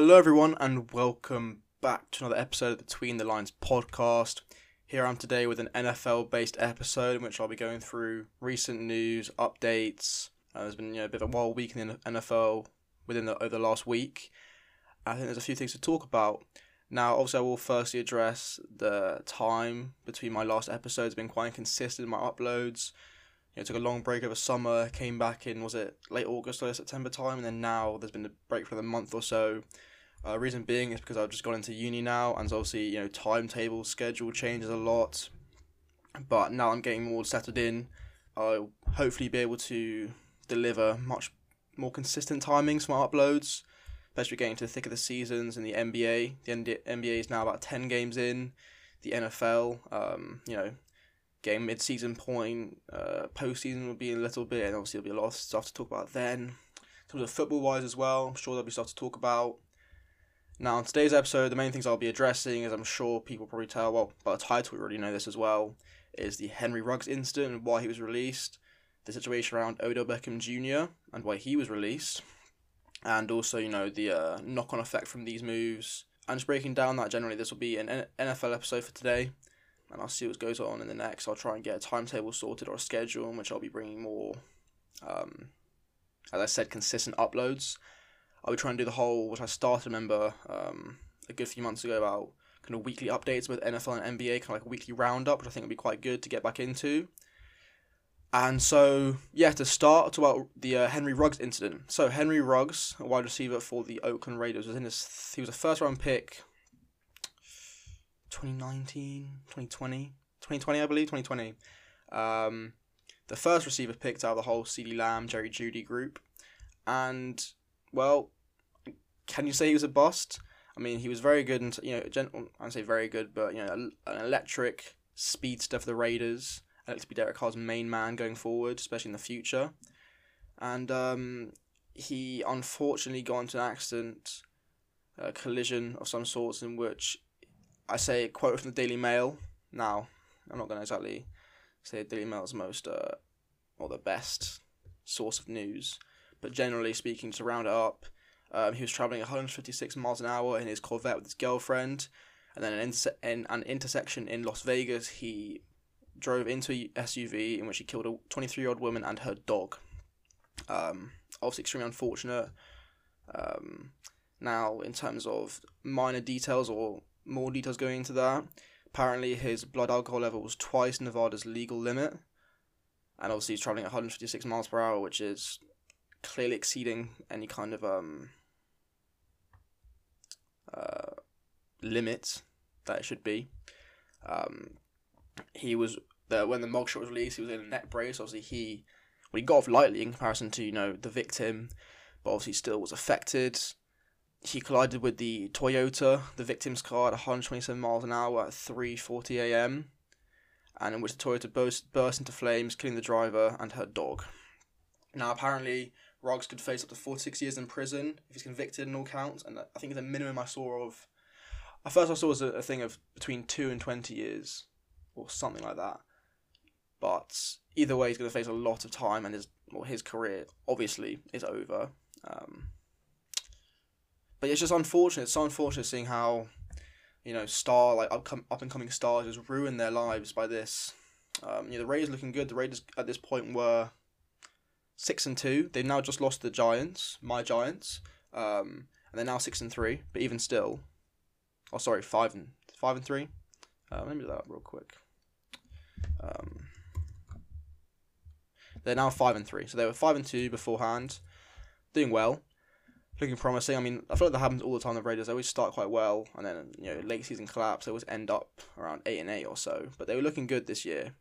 Hello, everyone, and welcome back to another episode of the Between the Lines podcast. Here I am today with an NFL based episode in which I'll be going through recent news, updates. Uh, there's been you know, a bit of a wild week in the NFL within the, over the last week. I think there's a few things to talk about. Now, obviously, I will firstly address the time between my last episodes. Been quite inconsistent in my uploads. You know, took a long break over summer, came back in was it late August or September time, and then now there's been a break for a month or so. Uh, reason being is because I've just gone into uni now, and obviously you know timetable schedule changes a lot. But now I'm getting more settled in. I'll hopefully be able to deliver much more consistent timings for my uploads, especially getting to the thick of the seasons in the NBA. The NBA is now about ten games in. The NFL, um, you know, getting mid-season point, uh, post-season will be a little bit, and obviously there'll be a lot of stuff to talk about then. In terms of football-wise as well, I'm sure there'll be stuff to talk about. Now, in today's episode, the main things I'll be addressing, as I'm sure people probably tell, well, by the title, we already know this as well, is the Henry Ruggs incident and why he was released, the situation around Odell Beckham Jr. and why he was released, and also, you know, the uh, knock-on effect from these moves. And just breaking down that generally, this will be an NFL episode for today and I'll see what goes on in the next. I'll try and get a timetable sorted or a schedule in which I'll be bringing more, um, as I said, consistent uploads. I'll be trying to do the whole, which I started, remember, um, a good few months ago about kind of weekly updates with NFL and NBA, kind of like a weekly roundup, which I think would be quite good to get back into. And so, yeah, to start, talk about the uh, Henry Ruggs incident. So, Henry Ruggs, a wide receiver for the Oakland Raiders, was in his, he was a first round pick 2019, 2020, 2020, I believe, 2020. Um, the first receiver picked out of the whole CeeDee Lamb, Jerry Jeudy group. And, well, can you say he was a bust? I mean, he was very good, and you know, gen- I say very good, but you know, an electric speedster for the Raiders. I'd like to be Derek Carr's main man going forward, especially in the future. And um, he unfortunately got into an accident, a collision of some sorts, in which I say a quote from the Daily Mail. Now, I'm not going to exactly say the Daily Mail's most uh, or the best source of news, but generally speaking, to round it up, um, he was traveling 156 miles an hour in his Corvette with his girlfriend, and then an in an intersection in Las Vegas, he drove into a SUV in which he killed a 23 year old woman and her dog. Um, obviously, extremely unfortunate. Um, now, in terms of minor details or more details going into that. Apparently, his blood alcohol level was twice Nevada's legal limit, and obviously he's traveling at 156 miles per hour, which is clearly exceeding any kind of um uh, limit that it should be. Um, he was the when the mugshot was released, he was in a neck brace. Obviously, he well, he got off lightly in comparison to you know the victim, but obviously still was affected he collided with the Toyota, the victim's car, at 127 miles an hour at 3:40 a.m., and in which the Toyota burst, burst into flames, killing the driver and her dog. Now, apparently, Ruggs could face up to four six years in prison if he's convicted in all counts, and I think the minimum I saw of, at first I saw was a, a thing of between two and 20 years, or something like that. But either way, he's going to face a lot of time, and his well, his career obviously is over. Um, but it's just unfortunate. It's so unfortunate seeing how, you know, star like up up and coming stars just ruin their lives by this. Um, you know, the Raiders looking good. The Raiders at this point were six and two. They've now just lost the Giants, my Giants, um, and they're now six and three. But even still, oh sorry, five and five and three. Uh, let me do that real quick. Um, they're now five and three. So they were five and two beforehand, doing well looking promising. I mean, I feel like that happens all the time. The Raiders they always start quite well, and then you know late season collapse. They always end up around eight and eight or so. But they were looking good this year,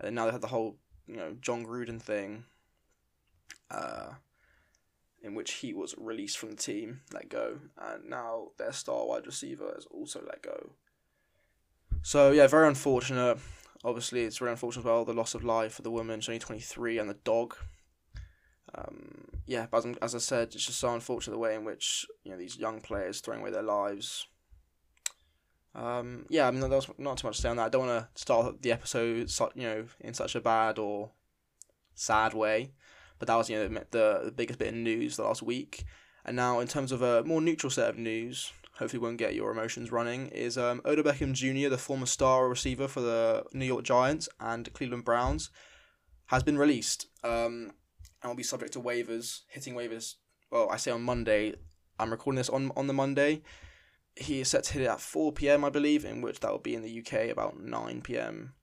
and now they had the whole you know Jon Gruden thing, uh, in which he was released from the team, let go, and now their star wide receiver is also let go. So yeah, very unfortunate. Obviously, it's very unfortunate as well the loss of life for the woman, she's only twenty three, and the dog. Um, yeah, but as, as I said, it's just so unfortunate the way in which you know these young players throwing away their lives. Um, yeah, I mean, there's not too much to say on that. I don't want to start the episode, you know, in such a bad or sad way, but that was you know the the biggest bit of news the last week. And now, in terms of a more neutral set of news, hopefully won't get your emotions running, is um, Odell Beckham Jr., the former star receiver for the New York Giants and Cleveland Browns, has been released um, and will be subject to waivers, hitting waivers. Well, I say on Monday. I'm recording this on on the Monday. He is set to hit it at 4 p.m., I believe, in which that will be in the UK about 9 p.m.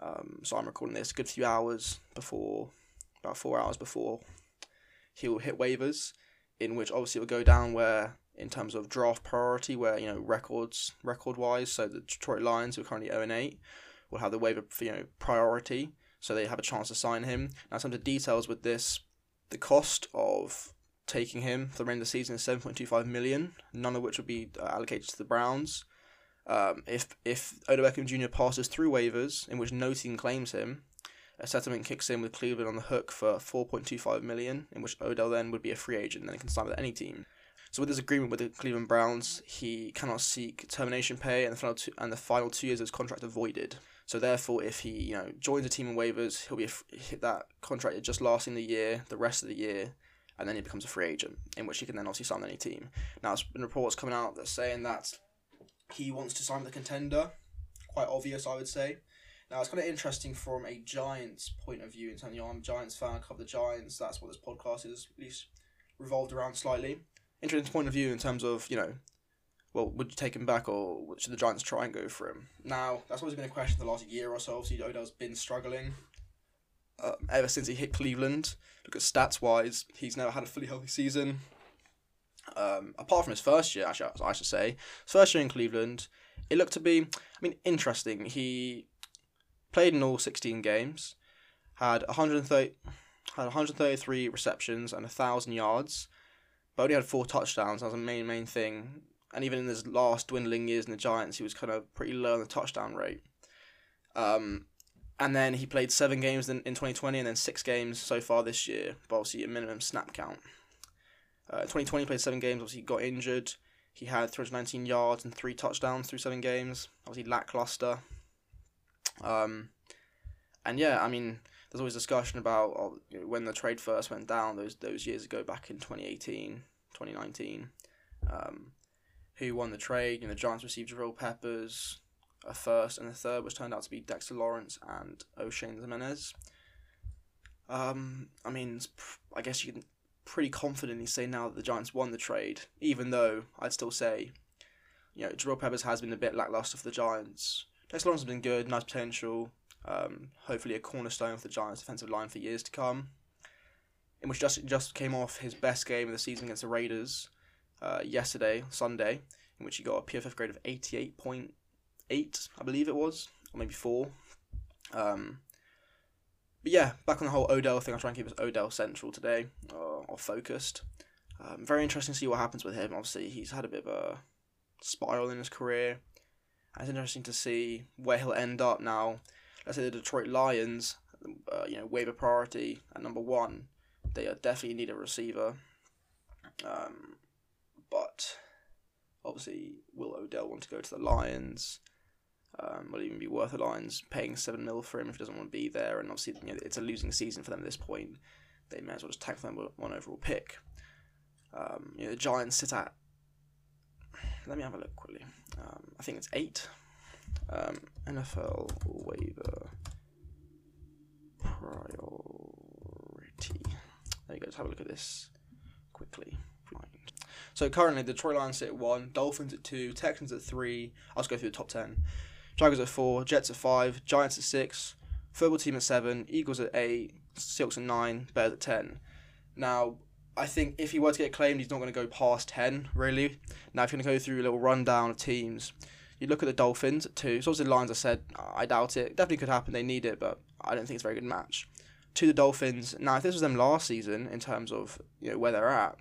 Um, so I'm recording this a good few hours before, about four hours before he'll hit waivers, in which obviously it will go down where in terms of draft priority, where you know records record wise. So the Detroit Lions, who are currently 0 and 8, will have the waiver you know priority, so they have a chance to sign him. Now some of the details with this, the cost of taking him for the remainder of the season is 7.25 million, none of which will be uh, allocated to the Browns. Um, if if Odell Beckham Jr. passes through waivers, in which no team claims him, a settlement kicks in with Cleveland on the hook for 4.25 million, in which Odell then would be a free agent and then he can sign with any team. So with this agreement with the Cleveland Browns, he cannot seek termination pay, and the final two, and the final two years of his contract are voided. So therefore, if he you know joins a team in waivers, he'll be a, that contract is just lasting the year, the rest of the year, and then he becomes a free agent, in which he can then obviously sign any team. Now, there's been reports coming out that saying that he wants to sign a contender. Quite obvious, I would say. Now, it's kind of interesting from a Giants point of view. In terms, you know, I'm a Giants fan, I cover the Giants. That's what this podcast is at least revolved around slightly. Interesting point of view in terms of you know, well, would you take him back or should the Giants try and go for him? Now, that's always been a question the last year or so. Obviously, Odell's been struggling uh, ever since he hit Cleveland. At stats wise, he's never had a fully healthy season. Um, apart from his first year, actually, I should say, his first year in Cleveland, it looked to be, I mean, interesting. He played in all 16 games, had 130, had 133 receptions and 1,000 yards, but only had four touchdowns. That was the main, main thing. And even in his last dwindling years in the Giants, he was kind of pretty low on the touchdown rate. Um, and then he played seven games in, in 2020 and then six games so far this year, but obviously a minimum snap count. Uh, 2020 played seven games, obviously got injured. He had 319 yards and three touchdowns through seven games. Obviously lackluster. Um, and yeah, I mean, there's always discussion about oh, you know, when the trade first went down those those years ago back in 2018, 2019. Um, who won the trade? You know, the Giants received Jabril Peppers, a first and a third, which turned out to be Dexter Lawrence and Oshane Ximines. Um, I mean, I guess you can pretty confidently say now that the Giants won the trade, even though I'd still say, you know, Jabril Peppers has been a bit lackluster for the Giants. Dexter Lawrence has been good, nice potential, um, hopefully a cornerstone for the Giants' defensive line for years to come. In which just just came off his best game of the season against the Raiders uh, yesterday, Sunday, in which he got a PFF grade of eighty eight point eight, I believe it was, or maybe four. Um, but yeah, back on the whole Odell thing, I'll try and keep us Odell central today, uh, or focused. Um, very interesting to see what happens with him. Obviously, he's had a bit of a spiral in his career. It's interesting to see where he'll end up now. Let's say the Detroit Lions, uh, you know, waiver priority at number one. They definitely need a receiver. Um, but obviously, will Odell want to go to the Lions? Um, will even be worth the Lions paying seven mil for him if he doesn't want to be there. And obviously, you know, it's a losing season for them at this point. They may as well just tag them with one overall pick. Um, you know, the Giants sit at. Let me have a look quickly. Um, I think it's eight. Um, NFL waiver priority. There you go. Let's have a look at this quickly. So currently, the Detroit Lions sit at one, Dolphins at two, Texans at three. I'll just go through the top ten. Jaguars at four, Jets at five, Giants at six, football team at seven, Eagles at eight, Seahawks at nine, Bears at ten. Now, I think if he were to get claimed, he's not going to go past ten. Really. Now, if you're going to go through a little rundown of teams, you look at the Dolphins at two. So obviously the Lions, I said, I doubt it. Definitely could happen. They need it, but I don't think it's a very good match. To the Dolphins. Now, if this was them last season in terms of you know where they're at,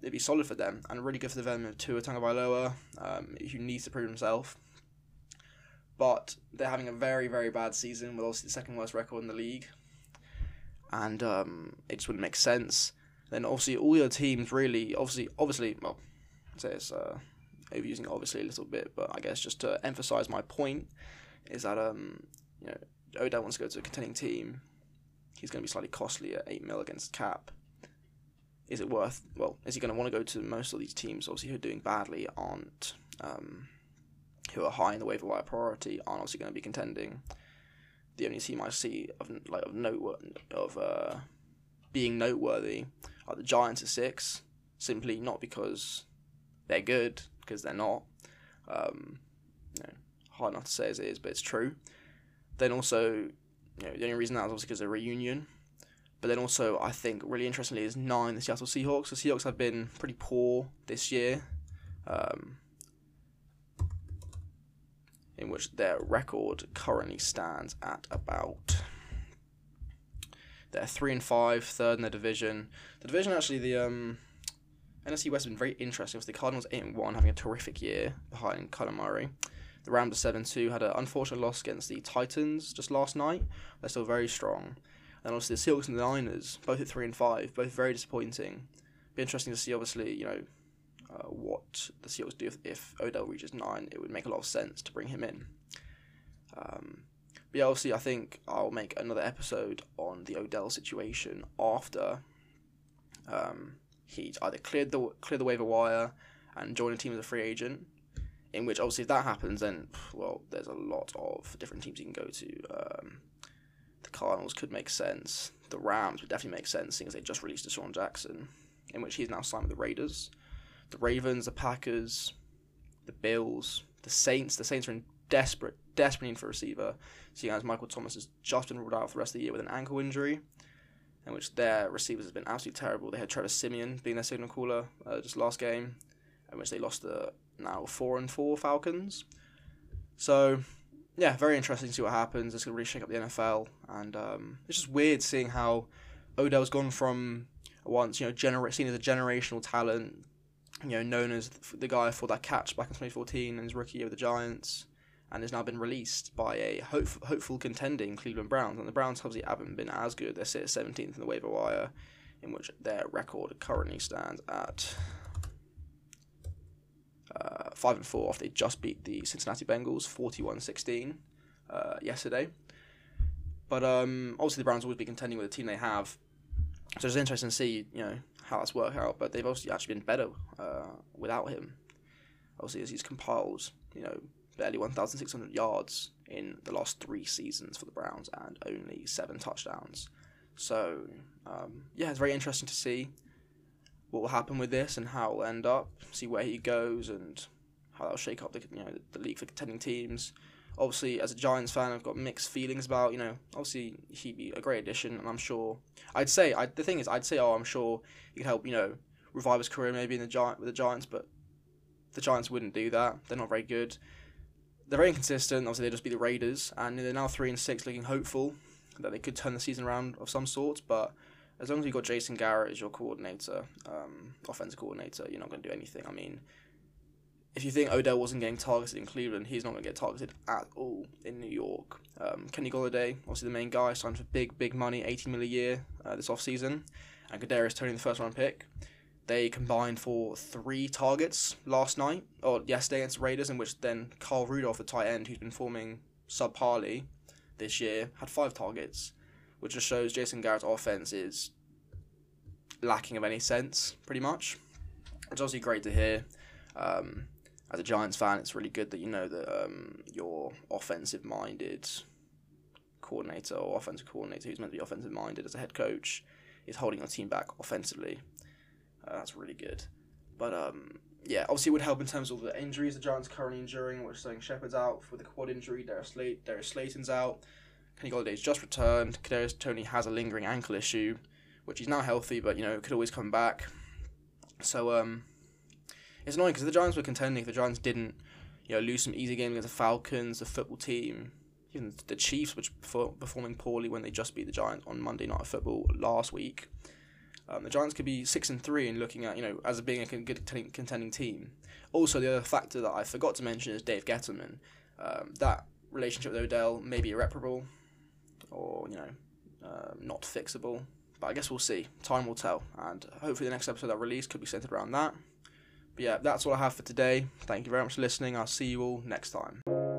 it'd be solid for them and really good for the development of Tua Tagovailoa, um, who needs to prove himself but they're having a very very bad season with obviously the second worst record in the league, and um, it just wouldn't make sense. Then obviously all your teams really obviously obviously well, I'd say it's uh, overusing obviously a little bit, but I guess just to emphasize my point is that um you know Odell wants to go to a contending team. He's going to be slightly costly at eight mil against cap. is it worth? Well, is he going to want to go to most of these teams? Obviously, who are doing badly aren't, um, who are high in the waiver wire priority, aren't obviously going to be contending. The only team I see of like of note of uh, being noteworthy are the Giants at six, simply not because they're good, because they're not. Um, you know, hard enough to say as it is, but it's true. Then also, you know, the only reason that is obviously because of reunion. But then also, I think really interestingly is nine the Seattle Seahawks. The Seahawks have been pretty poor this year, um, in which their record currently stands at about. They're three and five, third in the division. The division actually, the um, NFC West has been very interesting. With the Cardinals eight and one, having a terrific year behind Kyler Murray. The Rams are seven two, had an unfortunate loss against the Titans just last night. They're still very strong. And obviously the Seahawks and the Niners, both at three and five, both very disappointing. Be interesting to see, obviously, you know, uh, what the Seahawks do if, if, Odell reaches nine. It would make a lot of sense to bring him in. Um, but yeah, obviously, I think I'll make another episode on the Odell situation after um, he's either cleared the cleared the waiver wire and joined a team as a free agent. In which, obviously, if that happens, then well, there's a lot of different teams you can go to. Um, the Cardinals could make sense. The Rams would definitely make sense, seeing as they just released DeSean Jackson, in which he's now signed with the Raiders. The Ravens, the Packers, the Bills, the Saints. The Saints are in desperate, desperate need for a receiver, seeing as Michael Thomas has just been ruled out for the rest of the year with an ankle injury, in which their receivers have been absolutely terrible. They had Trevor Siemian being their signal caller uh, just last game, in which they lost the now four and four Falcons. So yeah, very interesting to see what happens. It's to really shake up the NFL, and um, it's just weird seeing how Odell's gone from once you know gener- seen as a generational talent, you know, known as the guy for that catch back in 2014 and his rookie year with the Giants, and has now been released by a hope- hopeful contending Cleveland Browns. And the Browns obviously haven't been as good. They're sit 17th in the waiver wire, in which their record currently stands at uh, five and four after they just beat the Cincinnati Bengals 41-16 uh, yesterday. But um, obviously the Browns will always be contending with the team they have, so it's interesting to see you know how that's worked out. But they've obviously actually been better uh, without him. Obviously, as he's compiled you know barely 1,600 yards in the last three seasons for the Browns and only seven touchdowns. So um, yeah, it's very interesting to see what will happen with this and how it'll end up, see where he goes and how that'll shake up the you know the, league for contending teams. Obviously, as a Giants fan, I've got mixed feelings about you know. Obviously, he'd be a great addition, and I'm sure. I'd say I, the thing is, I'd say, oh, I'm sure he could help you know revive his career maybe in the giant with the Giants, but the Giants wouldn't do that. They're not very good. They're very inconsistent. Obviously, they just beat the Raiders, and they're now three and six, looking hopeful that they could turn the season around of some sort. But as long as you've got Jason Garrett as your coordinator, um, offensive coordinator, you're not going to do anything. I mean, if you think Odell wasn't getting targeted in Cleveland, he's not going to get targeted at all in New York. Um, Kenny Golladay, obviously the main guy, signed for big, big money, 80 million a year uh, this offseason. And Kadarius Toney, the first round pick. They combined for three targets last night, or yesterday against Raiders, in which then Carl Rudolph, the tight end, who's been forming subparly this year, had five targets which just shows Jason Garrett's offense is lacking of any sense, pretty much. It's obviously great to hear. Um, as a Giants fan, it's really good that you know that um, your offensive minded coordinator or offensive coordinator who's meant to be offensive minded as a head coach is holding your team back offensively. That's really good. But um, yeah, obviously it would help in terms of the injuries the Giants are currently enduring. We're saying Shepard's out with the quad injury, Darius, Slay- Darius Slayton's out. Kenny Golladay's just returned. Kadarius Toney has a lingering ankle issue, which he's now healthy, but you know could always come back. So um, it's annoying because the Giants were contending. If the Giants didn't, you know, lose some easy games against the Falcons, the football team, even the Chiefs, which performing poorly when they just beat the Giants on Monday Night Football last week. Um, the Giants could be six and three and looking at you know as being a good contending team. Also, the other factor that I forgot to mention is Dave Gettleman. Um, that relationship with Odell may be irreparable or you know um, not fixable. But I guess we'll see. Time will tell, and hopefully the next episode I release could be centered around that. But yeah, that's all I have for today. Thank you very much for listening. I'll see you all next time.